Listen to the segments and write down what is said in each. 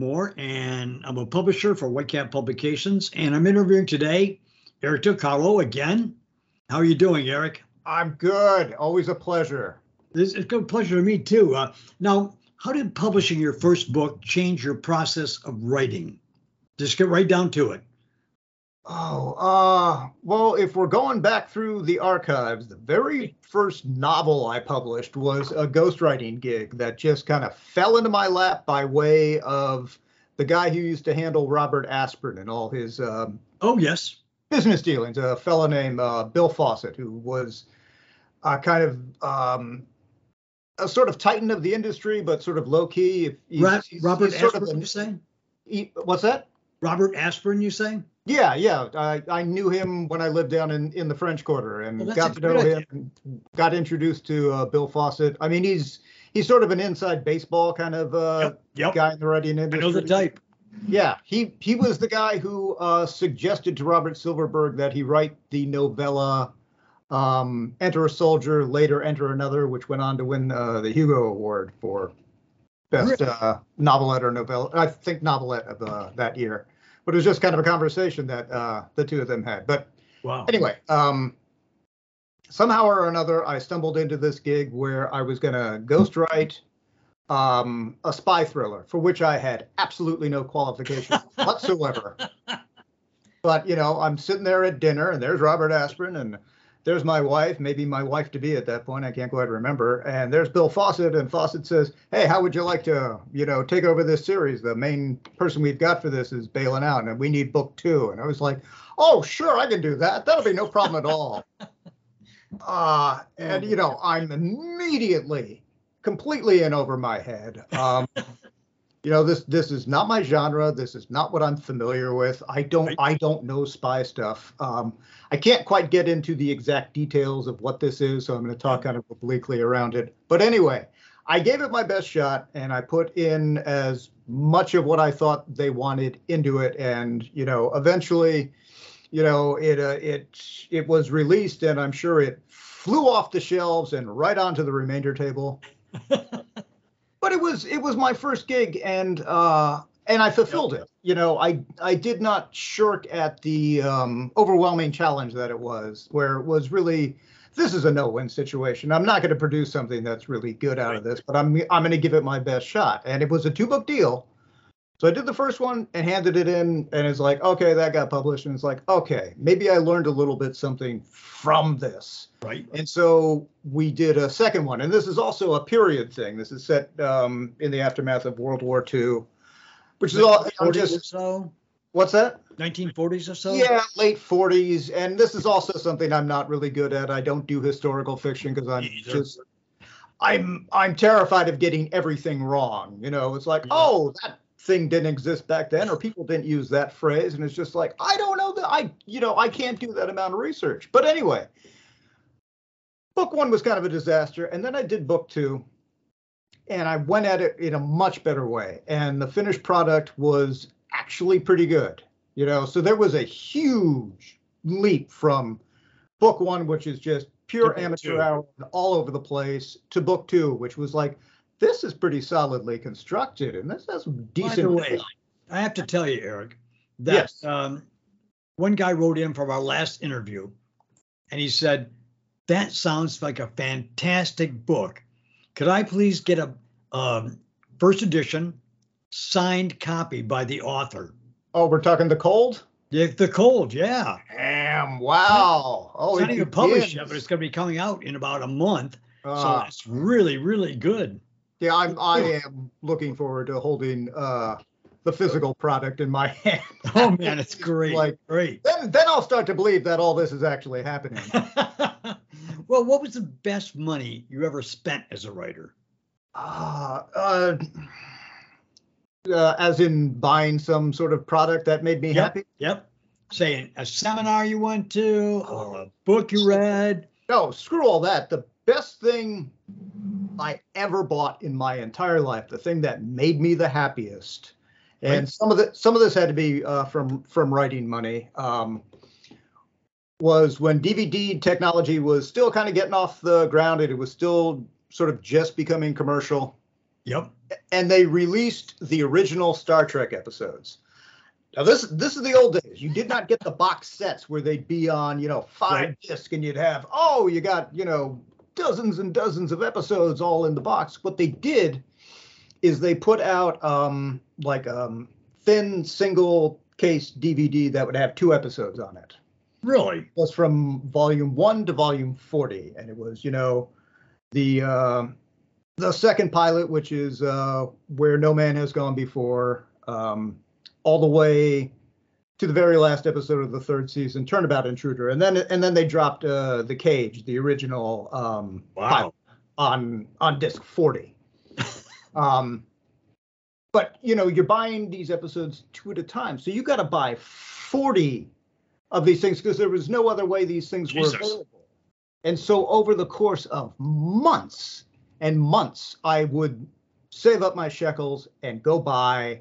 Moore, and I'm a publisher for Whitecap Publications, and I'm interviewing today Eric DeCarlo again. How are you doing, Eric? I'm good. Always a pleasure. This is a pleasure to me, too. Uh, now, how did publishing your first book change your process of writing? Just get right down to it. Oh, uh, well, if we're going back through the archives, the very first novel I published was a ghostwriting gig that just kind of fell into my lap by way of the guy who used to handle Robert Asprin and all his um, oh yes business dealings, a fellow named uh, Bill Fawcett, who was uh, kind of um, a sort of titan of the industry, but sort of low key. He's, he's, Robert he's Asprin, you saying? He, what's that? Robert Asprin, you saying? Yeah, yeah. I, I knew him when I lived down in, in the French Quarter and well, got to know him. Got introduced to uh, Bill Fawcett. I mean, he's he's sort of an inside baseball kind of uh, yep, yep. guy in the writing industry. I know the type. Yeah, he he was the guy who uh, suggested to Robert Silverberg that he write the novella um, "Enter a Soldier, Later Enter Another," which went on to win uh, the Hugo Award for best uh, novelette or novella. I think novelette of uh, that year but it was just kind of a conversation that uh, the two of them had. But wow. anyway, um, somehow or another, I stumbled into this gig where I was going to ghostwrite um, a spy thriller for which I had absolutely no qualifications whatsoever. But you know, I'm sitting there at dinner, and there's Robert Asprin, and there's my wife, maybe my wife to be at that point. I can't quite remember. And there's Bill Fawcett, and Fawcett says, "Hey, how would you like to, you know, take over this series? The main person we've got for this is bailing out, and we need book two. And I was like, "Oh, sure, I can do that. That'll be no problem at all." Uh, and you know, I'm immediately completely in over my head. Um, you know this this is not my genre. This is not what i'm familiar with. I don't i don't know spy stuff. Um, i can't quite get into the exact details of what this is so i'm going to talk kind of obliquely around it. But anyway i gave it my best shot and i put in as much of what i thought they wanted into it. And you know eventually you know it uh, it it was released and i'm sure it flew off the shelves and right onto the remainder table but it was it was my first gig and uh and I fulfilled it. You know, I I did not shirk at the um, overwhelming challenge that it was, where it was really this is a no-win situation. I'm not going to produce something that's really good out of this, but I'm I'm going to give it my best shot. And it was a two-book deal, so I did the first one and handed it in, and it's like, okay, that got published, and it's like, okay, maybe I learned a little bit something from this. Right. And so we did a second one, and this is also a period thing. This is set um, in the aftermath of World War II, which is all I'm just. so. What's that? 1940s or so. Yeah, late 40s, and this is also something I'm not really good at. I don't do historical fiction because I'm just. I'm I'm terrified of getting everything wrong. You know, it's like, yeah. oh, that thing didn't exist back then or people didn't use that phrase and it's just like i don't know that i you know i can't do that amount of research. But anyway book one was kind of a disaster and then i did book two and i went at it in a much better way and the finished product was actually pretty good you know? So there was a huge leap from book one which is just pure amateur hour all over the place to book two which was like this is pretty solidly constructed, and this has decent. way, I have to tell you, Eric, that yes. um, one guy wrote in from our last interview, and he said, "That sounds like a fantastic book. Could I please get a um, first edition signed copy by the author?" Oh, we're talking the cold. The, the cold, yeah. Damn! Wow. Oh, it's not even published yet, but it's going to be coming out in about a month. Uh, so ah. it's really, really good. Yeah, I'm I am looking forward to holding uh the physical product in my hand. Oh man, it's great. like great. Then then I'll start to believe that all this is actually happening. well, what was the best money you ever spent as a writer? Uh, uh, uh as in buying some sort of product that made me yep, happy. Yep. Saying a seminar you went to or a book you read. No, screw all that. The best thing I ever bought in my entire life, the thing that made me the happiest. And right. some of the some of this had to be uh, from from writing money. Um, was when DVD technology was still kind of getting off the ground and it was still sort of just becoming commercial. Yep. and they released the original Star Trek episodes. Now this this is the old days. You did not get the box sets where they'd be on, you know, five right. disc and you'd have, oh, you got, you know, dozens and dozens of episodes all in the box. What they did is they put out um like um thin single case DVD that would have two episodes on it. Really? It was from volume one to volume 40. And it was, you know, the uh, the second pilot, which is uh, where no man has gone before, um, all the way to the very last episode of the third season, Turnabout Intruder, and then and then they dropped uh, the Cage, the original um, wow. on on disc 40. um, but you know, you're buying these episodes two at a time, so you got to buy 40 of these things because there was no other way these things Jesus. were available. And so over the course of months and months, I would save up my shekels and go buy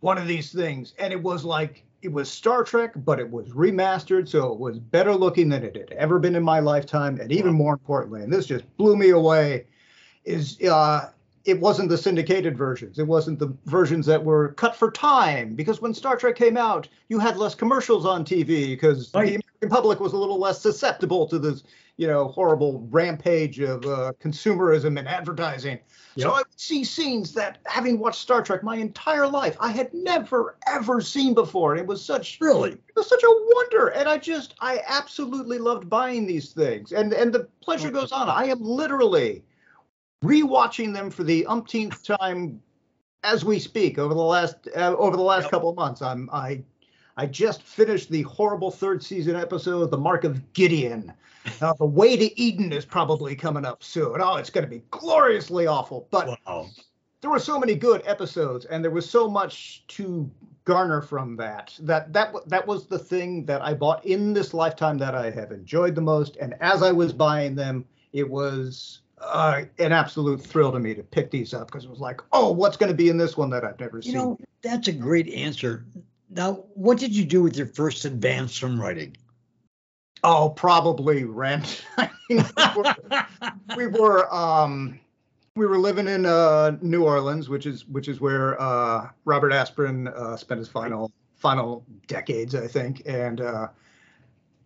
one of these things. And it was like it was Star Trek, but it was remastered, so it was better looking than it had ever been in my lifetime. And even more importantly, and this just blew me away, is uh, it wasn't the syndicated versions. It wasn't the versions that were cut for time because when Star Trek came out, you had less commercials on TV because right. Public was a little less susceptible to this, you know, horrible rampage of uh, consumerism and advertising. Yep. So I would see scenes that, having watched Star Trek my entire life, I had never ever seen before. It was such really, it was such a wonder. And I just, I absolutely loved buying these things. And and the pleasure goes on. I am literally rewatching them for the umpteenth time as we speak over the last uh, over the last yep. couple of months. I'm I I just finished the horrible third season episode of The Mark of Gideon. Uh, the Way to Eden is probably coming up soon. Oh, it's going to be gloriously awful. But wow. there were so many good episodes, and there was so much to garner from that. That that that was the thing that I bought in this lifetime that I have enjoyed the most. And as I was buying them, it was uh, an absolute thrill to me to pick these up because it was like, oh, what's going to be in this one that I've never you seen? You know, that's a great answer. Now, what did you do with your first advance from writing? Oh, probably rent. We, were, we were um, we were living in uh, New Orleans, which is which is where uh, Robert Asprin uh, spent his final final decades, I think, and uh,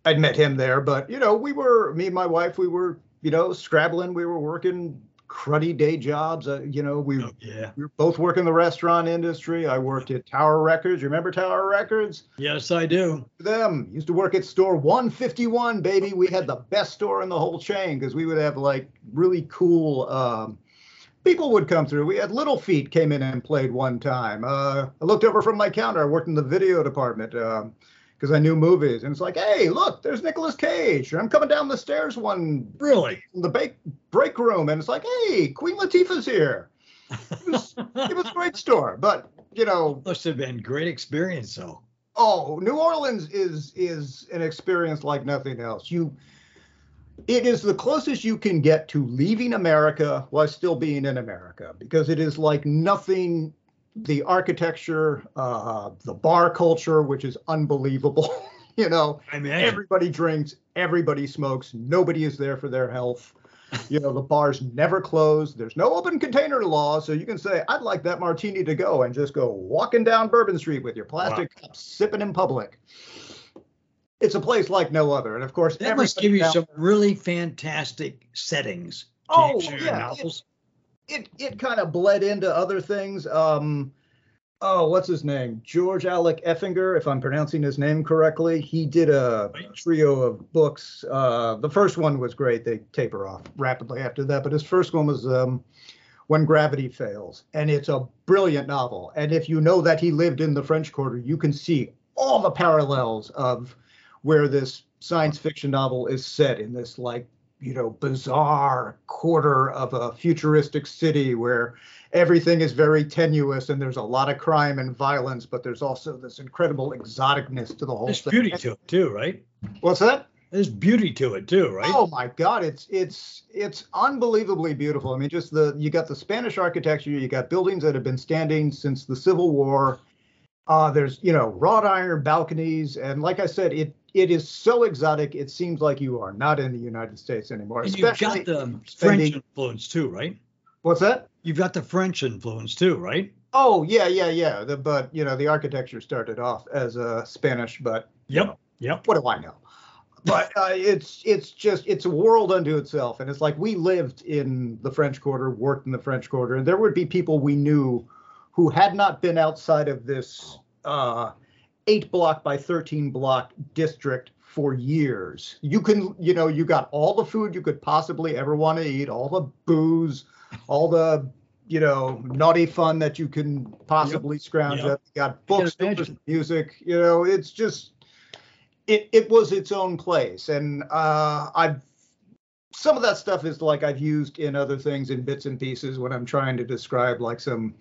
I'd met him there. But you know, we were me and my wife, we were you know, scrabbling. We were working cruddy day jobs. Uh, you know, we, oh, yeah. we were both working the restaurant industry. I worked at Tower Records. You remember Tower Records? Yes, I do. Them used to work at store 151, baby. We had the best store in the whole chain because we would have like really cool. Um, people would come through. We had Little Feat came in and played one time. Uh, I looked over from my counter. I worked in the video department. Um, because I knew movies. And it's like, hey, look, there's Nicolas Cage. I'm coming down the stairs one really the break break room, and it's like, hey, Queen Latifah's here. It was, it was a great store, but you know, must have been great experience though. Oh, New Orleans is is an experience like nothing else. You it is the closest you can get to leaving America while still being in America because it is like nothing the architecture, uh, the bar culture, which is unbelievable. you know, I mean, everybody drinks, everybody smokes, nobody is there for their health. You know, the bars never close. There's no open container law, so you can say, "I'd like that martini to go," and just go walking down Bourbon Street with your plastic wow. cup, sipping in public. It's a place like no other, and of course, that must give you some really fantastic settings. Oh yeah, it it it kind of bled into other things. Um, oh, what's his name? George Alec Effinger, if I'm pronouncing his name correctly. He did a trio of books. Uh, the first one was great. They taper off rapidly after that, but his first one was um, When Gravity Fails, and it's a brilliant novel. And if you know that he lived in the French Quarter, you can see all the parallels of where this science fiction novel is set in this like you know bizarre quarter of a futuristic city where everything is very tenuous and there's a lot of crime and violence but there's also this incredible exoticness to the whole there's thing. beauty to it too right? What's that? There's beauty to it too right? Oh my god it's it's it's unbelievably beautiful. I mean just the you got the spanish architecture you got buildings that have been standing since the civil war. Uh, there's you know wrought iron balconies and like i said it it is so exotic. It seems like you are not in the United States anymore. And you've got the French influence too, right? What's that? you've got the French influence too, right? Oh yeah, yeah, yeah. The, but you know, the architecture started off as uh, Spanish, but yep, know, yep. What do I know? But uh, it's it's just it's a world unto itself, and it's like we lived in the French Quarter, worked in the French Quarter, and there would be people we knew who had not been outside of this uh, eight block by thirteen block district for years. You can, you know, you got all the food you could possibly ever want to eat, all the booze, all the you know, naughty fun that you can possibly yep. scrounge yep. up. You got books, music. You know, it's just it it was its own place, and uh, I've some of that stuff is like I've used in other things in bits and pieces when I'm trying to describe like some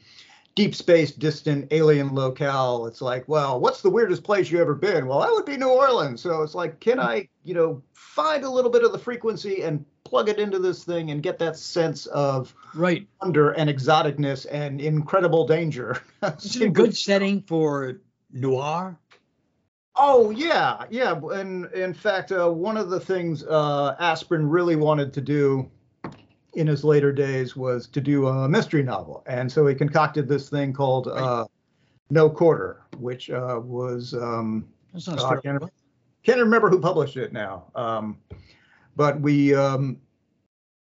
deep space, distant alien locale. It's like, well, what's the weirdest place you ever been? Well, that would be New Orleans. So it's like, can I, you know, find a little bit of the frequency and plug it into this thing and get that sense of right wonder and exoticness and incredible danger. Is it a good setting for noir? Oh yeah, yeah. And in fact, uh, one of the things uh, Asprin really wanted to do in his later days was to do a mystery novel, and so he concocted this thing called uh, No Quarter, which uh, was um, uh, can't, can't, remember who published it now. Um, but we um,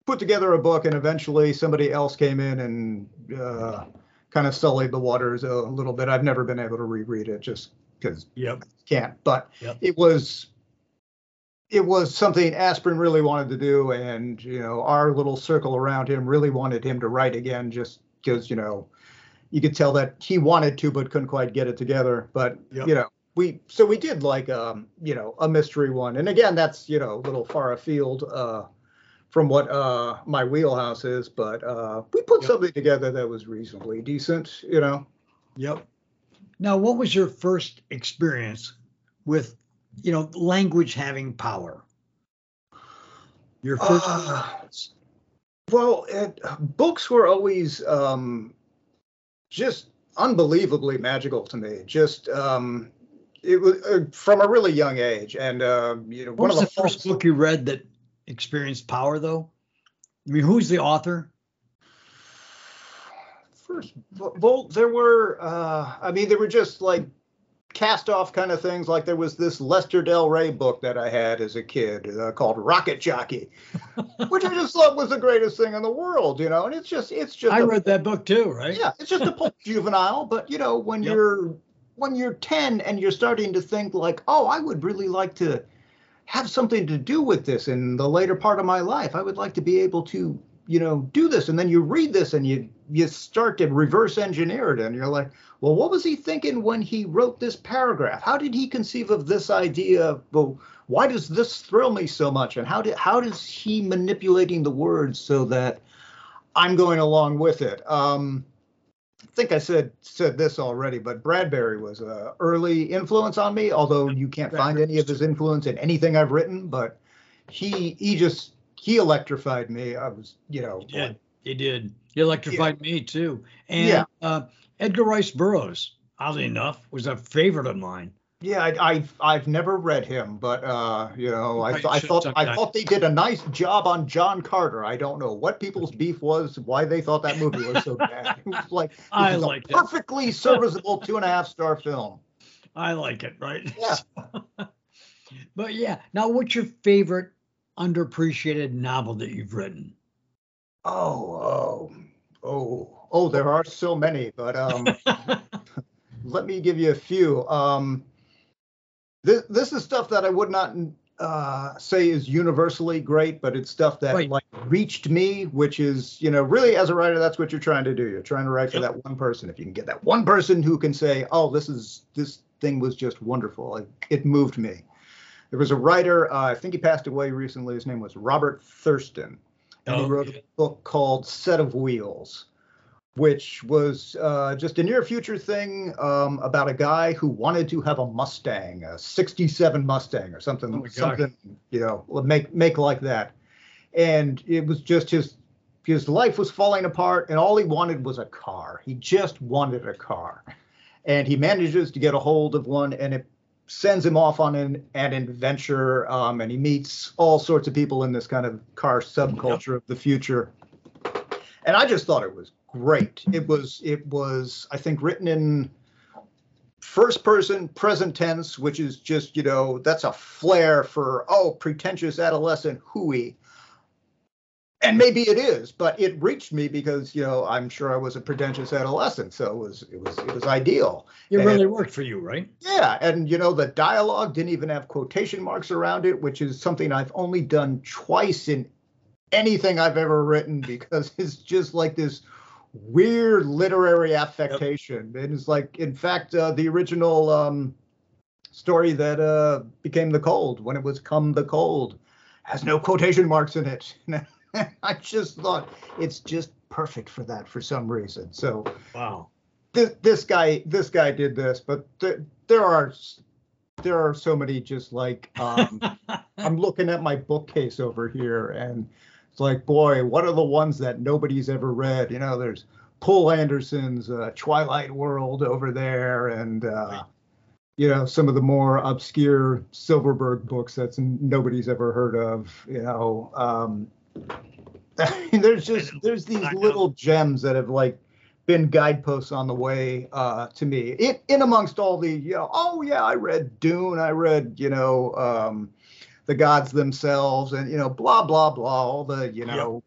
put together a book, and eventually somebody else came in and uh, kind of sullied the waters a little bit. I've never been able to reread it just because yep. can't. But yep. it was it was something Asprin really wanted to do, and you know our little circle around him really wanted him to write again, just because you know you could tell that he wanted to but couldn't quite get it together. But yep. you know we so we did like um you know a mystery one and again that's you know a little far afield uh from what uh my wheelhouse is but uh we put yep. something together that was reasonably decent you know yep now what was your first experience with you know language having power your first uh, well it, books were always um just unbelievably magical to me just um it was uh, from a really young age, and uh, you know, what one was of the, the first book you read that experienced power, though? I mean, who's the author? First, well, there were. Uh, I mean, there were just like cast off kind of things. Like there was this Lester Del Rey book that I had as a kid uh, called Rocket Jockey, which I just thought was the greatest thing in the world, you know. And it's just, it's just. I a, read that book too, right? Yeah, it's just a pulp juvenile, but you know, when yep. you're when you're 10 and you're starting to think like, oh, I would really like to have something to do with this in the later part of my life. I would like to be able to, you know, do this. And then you read this and you you start to reverse engineer it and you're like, well, what was he thinking when he wrote this paragraph? How did he conceive of this idea? Well, why does this thrill me so much? And how did how does he manipulating the words so that I'm going along with it? Um, I think I said said this already, but Bradbury was a early influence on me. Although you can't find any of his influence in anything I've written, but he he just he electrified me. I was you know he did he did he electrified yeah. me too. And yeah. uh, Edgar Rice Burroughs, oddly enough, was a favorite of mine. Yeah, I, have I've never read him, but uh, you know, I, I thought I thought they did a nice job on John Carter. I don't know what people's beef was, why they thought that movie was so bad. It was like it I like perfectly serviceable two and a half star film. I like it, right? Yeah. but yeah, now what's your favorite underappreciated novel that you've written? Oh, oh, oh, oh, there are so many, but um, let me give you a few. Um, this this is stuff that I would not uh, say is universally great, but it's stuff that right. like reached me, which is you know really as a writer that's what you're trying to do. You're trying to write for that one person. If you can get that one person who can say, oh, this is this thing was just wonderful. It, it moved me. There was a writer, uh, I think he passed away recently. His name was Robert Thurston, and oh, he wrote a book called Set of Wheels which was uh, just a near future thing um, about a guy who wanted to have a Mustang, a 67 Mustang or something, oh something, you know, make, make like that. And it was just his, his life was falling apart and all he wanted was a car. He just wanted a car. And he manages to get a hold of one and it sends him off on an, an adventure. Um, and he meets all sorts of people in this kind of car subculture yep. of the future. And I just thought it was great. It was it was I think written in first person present tense, which is just you know that's a flair for oh pretentious adolescent hooey. And maybe it is, but it reached me because you know I'm sure I was a pretentious adolescent, so it was it was it was ideal. It and, really worked for you, right? Yeah, and you know the dialogue didn't even have quotation marks around it, which is something I've only done twice in anything I've ever written because it's just like this weird literary affectation. Yep. it's like, in fact, uh, the original um, story that uh, became The Cold, when it was Come the Cold, has no quotation marks in it. I just thought it's just perfect for that for some reason. So, wow. This, this guy, this guy did this, but th- there are there are so many just like um, I'm looking at my bookcase over here and it's like, boy, what are the ones that nobody's ever read? You know, there's Poul Anderson's uh, Twilight World over there, and uh, you know some of the more obscure Silverberg books that nobody's ever heard of. You know, um, there's just there's these little gems that have like been guideposts on the way uh, to me. It, in amongst all the, you know, oh yeah, I read Dune, I read, you know, um, the gods themselves and you know blah blah blah all the you know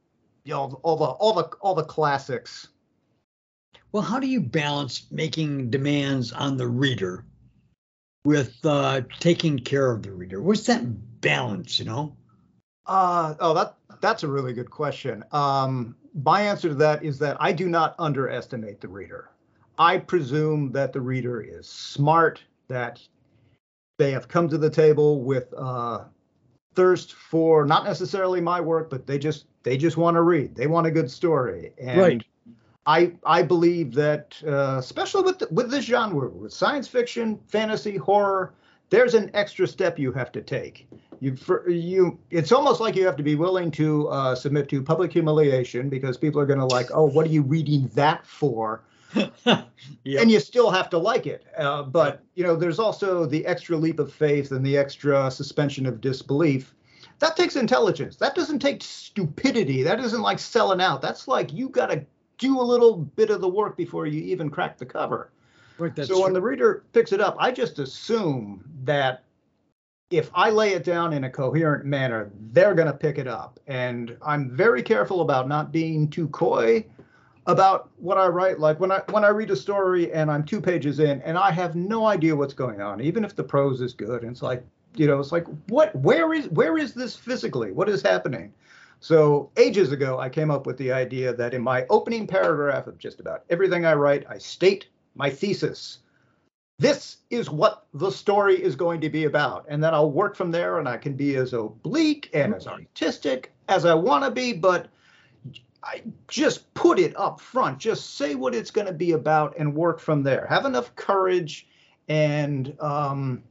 yep. you know all the all the all the classics. Well how do you balance making demands on the reader with uh, taking care of the reader? What's that balance you know? Uh oh that that's a really good question. Um my answer to that is that i do not underestimate the reader. I presume that the reader is smart that they have come to the table with uh, thirst for not necessarily my work, but they just they just want to read. They want a good story, and right. I I believe that uh, especially with the, with this genre, with science fiction, fantasy, horror, there's an extra step you have to take. You for, you it's almost like you have to be willing to uh, submit to public humiliation because people are going to like, oh, what are you reading that for? Yep. and you still have to like it. Uh, but you know, there's also the extra leap of faith and the extra suspension of disbelief. That takes intelligence. That doesn't take stupidity. That isn't like selling out. That's like you got to do a little bit of the work before you even crack the cover. Right, so true. when the reader picks it up, I just assume that if I lay it down in a coherent manner, they're going to pick it up. And I'm very careful about not being too coy about what I write. Like when I when I read a story and I'm two pages in and I have no idea what's going on, even if the prose is good. And it's like, you know, it's like what where is where is this physically? What is happening? So ages ago, I came up with the idea that in my opening paragraph of just about everything I write, I state my thesis. This is what the story is going to be about. And then I'll work from there and I can be as oblique and as artistic as I want to be, but I just put it up front. Just say what it's going to be about and work from there. Have enough courage and um,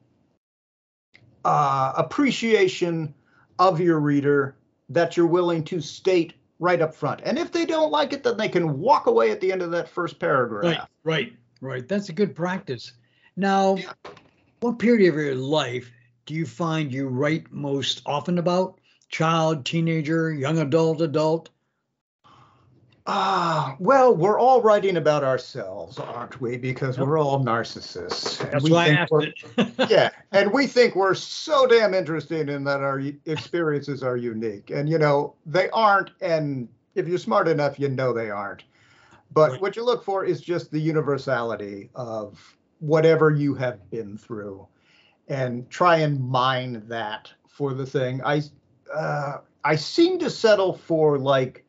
uh, appreciation of your reader that you're willing to state right up front. And if they don't like it, then they can walk away at the end of that first paragraph. Right, right, right. That's a good practice. Now, yeah. what period of your life do you find you write most often about? Child, teenager, young adult, adult? Ah, well, we're all writing about ourselves, aren't we? Because we're all narcissists. That's why I asked it. yeah, and we think we're so damn interesting in that our experiences are unique, and you know they aren't. And if you're smart enough, you know they aren't. But what you look for is just the universality of whatever you have been through, and try and mine that for the thing. I uh, I seem to settle for like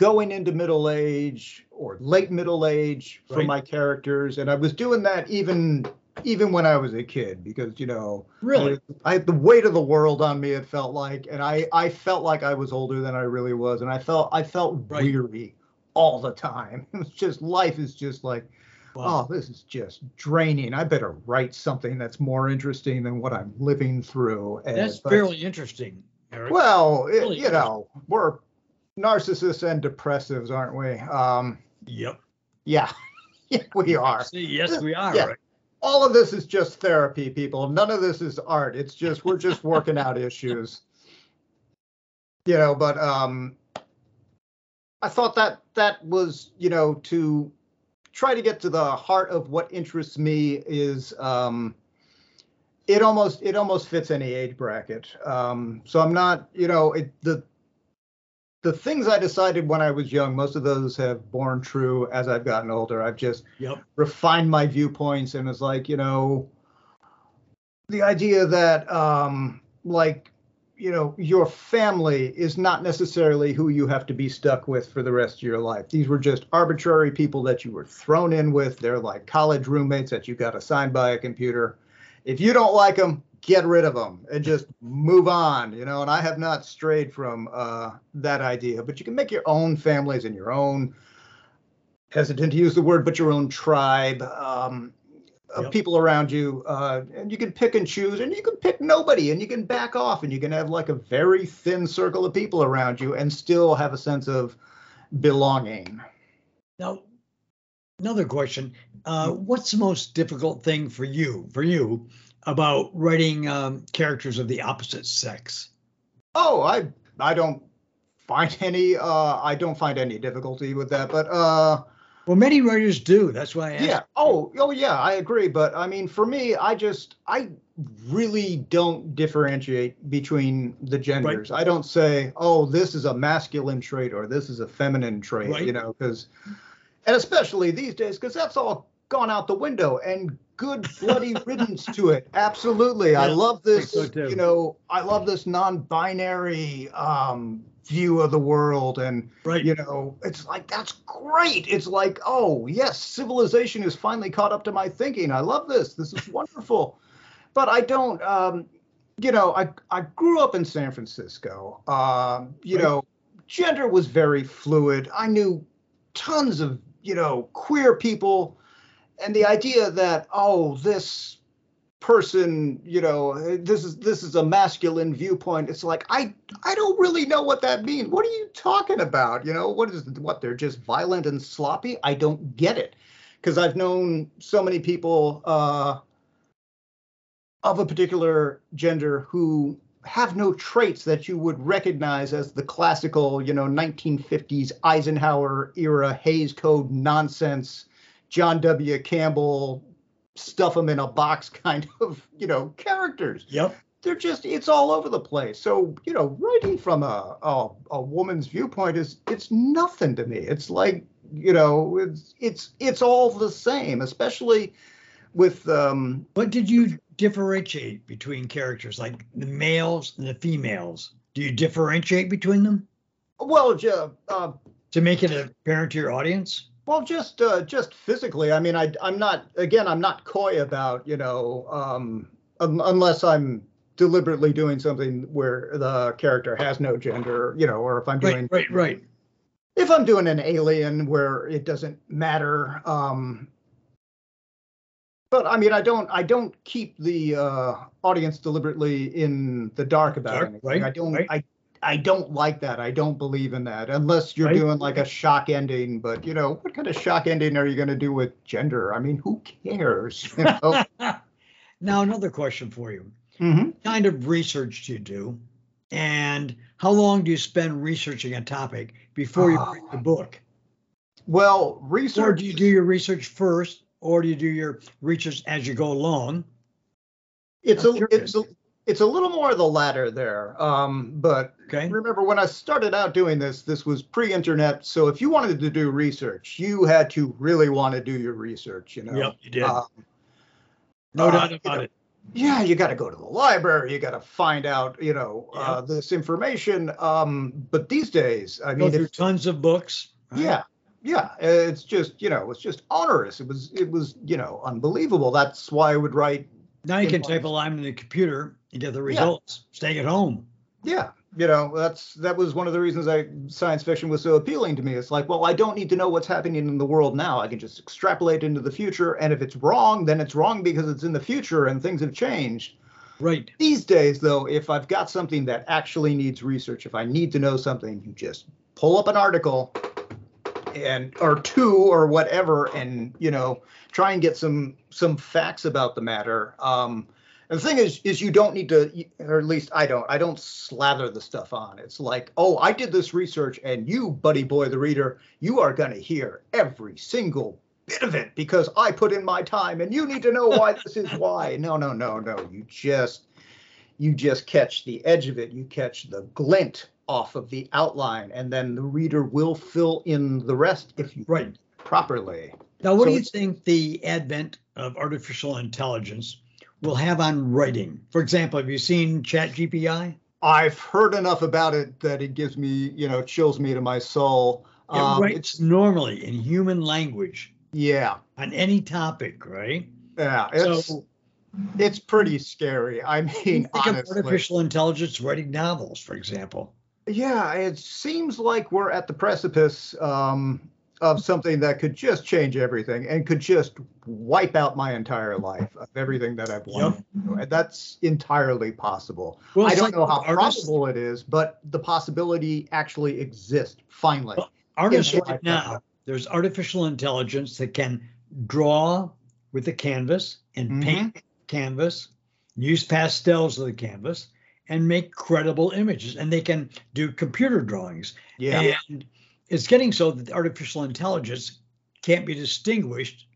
going into middle age or late middle age for right. my characters and i was doing that even even when i was a kid because you know really I, had the weight of the world on me it felt like and i i felt like i was older than i really was and i felt i felt right. weary all the time it was just life is just like wow. oh this is just draining i better write something that's more interesting than what i'm living through and, that's but, fairly interesting Eric. well really it, you know we're narcissists and depressives, aren't we? Um, yep. Yeah. yeah, we are. Yes, we are. Yeah. Right. All of this is just therapy, people. None of this is art. It's just we're just working out issues. You know, but um I thought that that was, you know, to try to get to the heart of what interests me is um, it almost it almost fits any age bracket. Um, so I'm not, you know, it, the the things I decided when I was young, most of those have borne true as I've gotten older. I've just Yep. refined my viewpoints and it's like, you know, the idea that um like you know your family is not necessarily who you have to be stuck with for the rest of your life these were just arbitrary people that you were thrown in with they're like college roommates that you got assigned by a computer if you don't like them get rid of them and just move on you know and i have not strayed from uh, that idea but you can make your own families and your own hesitant to use the word but your own tribe um, of Yep. people around you uh, and you can pick and choose and you can pick nobody and you can back off and you can have like a very thin circle of people around you and still have a sense of belonging Now, another question. Uh, what's the most difficult thing for you, for you, about writing um, characters of the opposite sex? oh i i don't find any uh i don't find any difficulty with that but uh Well, many writers do. That's why I asked. yeah oh oh yeah i agree but i mean for me i just i really don't differentiate between the genders i don't say oh this is a masculine trait or this is a feminine trait Right. you know because and especially these days because that's all gone out the window and good bloody riddance to it. Absolutely. I love this think so you know i love this non-binary um view of the world and Right. you know it's like that's great. It's like oh yes civilization is finally caught up to my thinking. I love this. This is wonderful. But i don't um you know i i grew up in san francisco. Um you Right. know gender was very fluid. I knew tons of you know queer people and the idea that oh this person you know this is this is a masculine viewpoint it's like i i don't really know what that means. What are you talking about? You know what is what they're just violent and sloppy? I don't get it. Because i've known so many people uh of a particular gender who have no traits that you would recognize as the classical you know 1950s eisenhower era Hays Code nonsense john w campbell stuff them in a box kind of you know characters Yep. they're just it's all over the place so you know writing from a a, a woman's viewpoint is it's nothing to me it's like you know it's it's it's all the same especially with um But did you differentiate between characters like the males and the females? Do you differentiate between them well uh, to make it apparent to your audience? Well, just uh, just physically. I mean, I I'm not again. I'm not coy about you know um, un- unless I'm deliberately doing something where the character has no gender, you know, or if I'm doing Right, right, right. if I'm doing an alien where it doesn't matter. Um, but I mean, I don't I don't keep the uh, audience deliberately in the dark about Dark, anything. right, I don't right. I I don't like that. I don't believe in that unless you're Right. doing like a shock ending. But you know, what kind of shock ending are you going to do with gender? I mean, who cares? You know? now another question for you. Mhm. What kind of research do you do? And how long do you spend researching a topic before you write the book? Well, research. Or do you do your research first, or do you do your research as you go along? it's I'm a curious. it's a it's a little more of the latter there. Um, but Okay. remember when I started out doing this, this was pre-internet. So if you wanted to do research, you had to really want to do your research. You know. Yep, you did. Um, no uh, doubt you about know, it. yeah, you got to go to the library. You got to find out, you know, uh, this information. Um, but these days, I Go mean, through if, tons of books. right? yeah, yeah, it's just, you know, it's just onerous. It was, it was, you know, unbelievable. That's why I would write Now you can type a line in the computer and get the results. Staying at home. Yeah, you know, that's that was one of the reasons I science fiction was so appealing to me. It's like, well, I don't need to know what's happening in the world now. I can just extrapolate into the future, and if it's wrong, then it's wrong because it's in the future and things have changed. Right. These days, though, if I've got something that actually needs research, if I need to know something, you just pull up an article and or two or whatever, and you know, try and get some some facts about the matter. Um, And the thing is, is you don't need to, or at least I don't. I don't slather the stuff on. It's like, oh, I did this research, and you, buddy boy, the reader, you are going to hear every single bit of it because I put in my time, and you need to know why this is why. No, no, no, no. You just, you just catch the edge of it. You catch the glint off of the outline, and then the reader will fill in the rest if you right properly. Now, what so do you think the advent of artificial intelligence will have on writing? For example, have you seen Chat GPT? I've heard enough about it that it gives me, you know, chills me to my soul. It um, writes normally in human language. Yeah. On any topic, right? Yeah. It's, so, it's pretty scary. I mean, think honestly, of artificial intelligence writing novels, for example. Yeah, it seems like we're at the precipice um, of something that could just change everything and could just wipe out my entire life of everything that I've wanted. Yep. And that's entirely possible. Well, I don't like know how artists, probable it is, but the possibility actually exists finally. Well, artists right now, there's artificial intelligence that can draw with the canvas and mm-hmm. paint canvas, use pastels of the canvas, and make credible images. And they can do computer drawings. Yeah. And it's getting so that artificial intelligence can't be distinguished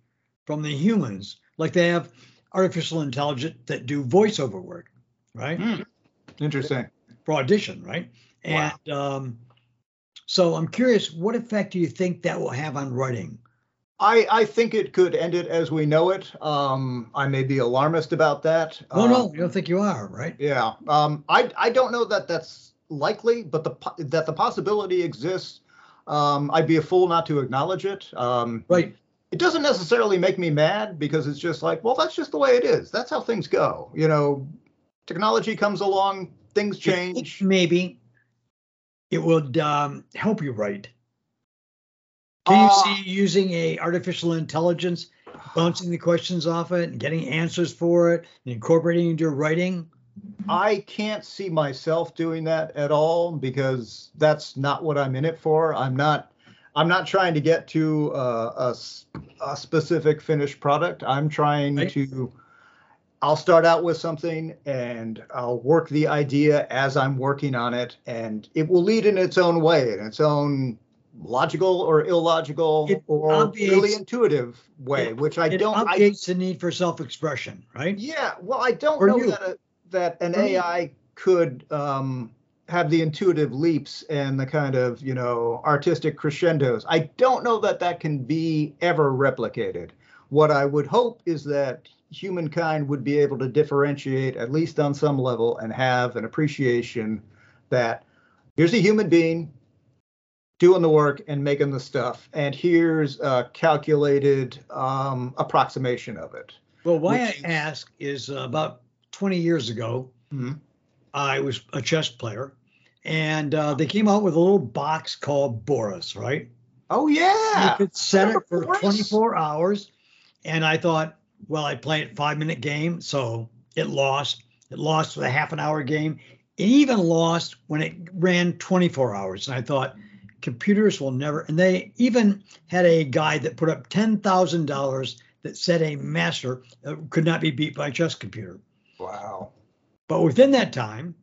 from the humans. Like they have artificial intelligence that do voiceover work, right? Mm, interesting. For audition, right? Wow. And um, so I'm curious, what effect do you think that will have on writing? I, I think it could end it as we know it. Um, I may be alarmist about that. No, um, no, you don't think you are, right? Yeah. Um, I I don't know that that's likely, but the that the possibility exists um, I'd be a fool not to acknowledge it. Um, right. It doesn't necessarily make me mad because it's just like, well, that's just the way it is. That's how things go. You know, technology comes along, things change. Maybe it would um, help you write. Can you uh, see using a artificial intelligence, bouncing the questions off it and getting answers for it and incorporating into your writing? I can't see myself doing that at all because that's not what I'm in it for. I'm not I'm not trying to get to a, a, specific finished product. I'm trying right. to I'll start out with something and I'll work the idea as I'm working on it and it will lead in its own way, in its own logical or illogical it or obviates, really intuitive way, it, which I it don't. obviates I, the need for self-expression, right? Yeah. Well, I don't know you. that. A, that an AI could um, have the intuitive leaps and the kind of you know artistic crescendos. I don't know that that can be ever replicated. What I would hope is that humankind would be able to differentiate at least on some level and have an appreciation that here's a human being doing the work and making the stuff and here's a calculated um, approximation of it well why i ask is uh, about 20 years ago, mm-hmm. I was a chess player, and uh, they came out with a little box called Boris, right? Oh yeah. You could set it for Boris. 24 hours, and I thought, well, I play it five minute game, so it lost. It lost with a half an hour game. It even lost when it ran 24 hours, and I thought computers will never. And they even had a guy that put up ten thousand dollars that said a master could not be beat by a chess computer. Wow. But within that time,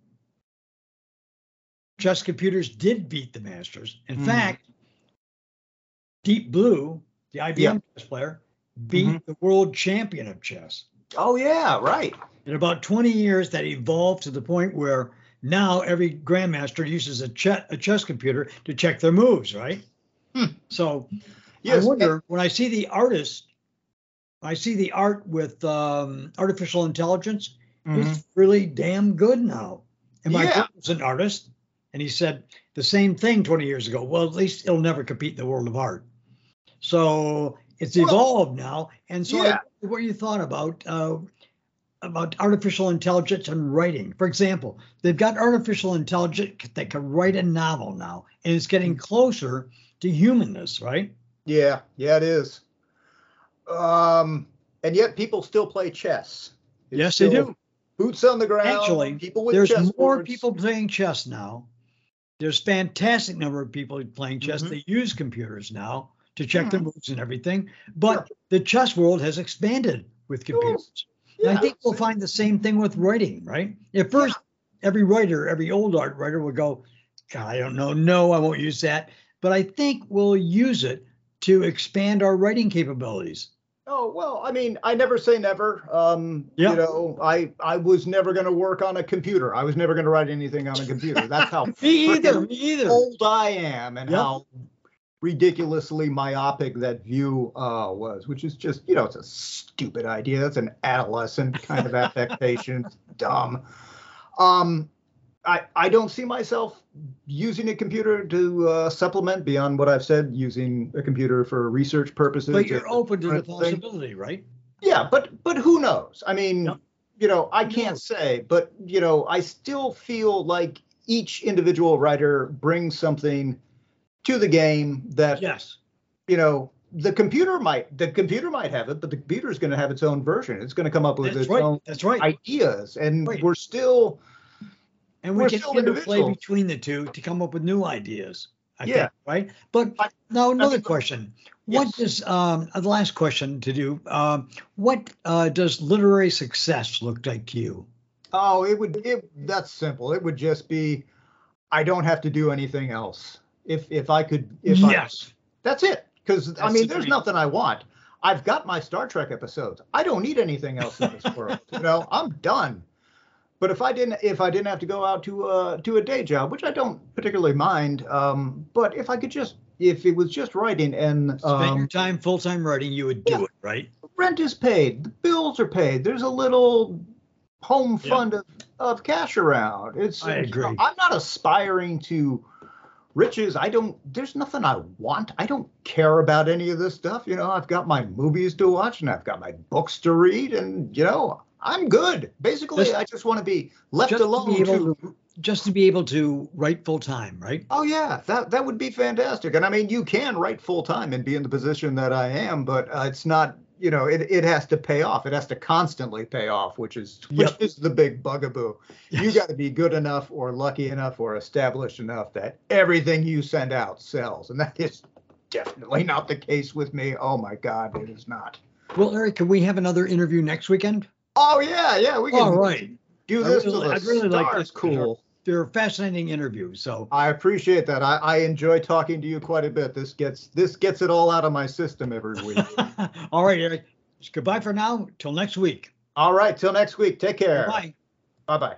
chess computers did beat the masters. In mm. fact, Deep Blue, the IBM yeah. chess player, beat mm-hmm. the world champion of chess. Oh yeah, right. In about 20 years, that evolved to the point where now every grandmaster uses a, a chess computer to check their moves, right? Hmm. So yes, I wonder when I see the artist, I see the art with um, artificial intelligence. Mm-hmm. It's really damn good now. And my yeah. was an artist, and he said the same thing 20 years ago. Well, at least it'll never compete in the world of art. So it's well, evolved now. And so, yeah. What you thought about uh, about artificial intelligence and writing? For example, they've got artificial intelligence that can write a novel now, and it's getting closer to humanness, right? Yeah, yeah, it is. Um, and yet people still play chess. It's yes, still, they do boots on the ground. Actually, people with there's more boards. people playing chess now. There's fantastic number of people playing chess. Mm-hmm. They use computers now to check mm-hmm. their moves and everything. But the chess world has expanded with computers. Yeah, I think we'll find the same thing with writing, right? At first, yeah. every writer, every old art writer will go, God, I don't know. No, I won't use that. But I think we'll use it to expand our writing capabilities. Oh well, I mean, I never say never. Um, yeah. You know, I I was never going to work on a computer. I was never going to write anything on a computer. That's how me either. Me either. Old I am, and yep. how ridiculously myopic that view uh, was, which is just you know, it's a stupid idea. That's an adolescent kind of affectation. It's dumb. Um, I, I don't see myself using a computer to uh, supplement beyond what I've said, using a computer for research purposes. But you're open to the possibility, thing. right? Yeah, but but who knows? I mean, no. you know, I can't say, but you know, I still feel like each individual writer brings something to the game that yes, you know, the computer might the computer might have it, but the computer is going to have its own version. It's going to come up with That's its right. own That's right. ideas, and right. we're still and we can interplay between the two to come up with new ideas. I yeah. Think, right. But now another question. What yes. does um, the last question to do? Um, what uh, does literary success look like to you? Oh, it would. It that's simple. It would just be, I don't have to do anything else. If if I could, if yes, I, that's it. Because I mean, there's nothing I want. I've got my Star Trek episodes. I don't need anything else in this world. You know, I'm done. But if I didn't, if I didn't have to go out to a to a day job, which I don't particularly mind, um, but if I could just, if it was just writing and um, spend your time full time writing, you would do yeah, it, right? Rent is paid, the bills are paid. There's a little home fund of, of cash around. It's I agree. You know, I'm not aspiring to riches. I don't. There's nothing I want. I don't care about any of this stuff. You know, I've got my movies to watch and I've got my books to read, and you know, I'm good. Basically, just, I just want to be left alone. To, to, just to be able to write full time, right? Oh yeah, that that would be fantastic. And I mean, you can write full time and be in the position that I am, but uh, it's not. You know, it, it has to pay off. It has to constantly pay off, which is which yep. is the big bugaboo. Yes. You got to be good enough, or lucky enough, or established enough that everything you send out sells, and that is definitely not the case with me. Oh my God, it is not. Well, Eric, can we have another interview next weekend? Oh yeah, yeah, we can. All right. Do this I really, I really like this. Cool. They're fascinating interviews. So I appreciate that. I, I enjoy talking to you quite a bit. This gets this gets it all out of my system every week. all right, Eric. Goodbye for now. Till next week. All right. Till next week. Take care. Bye. Bye bye.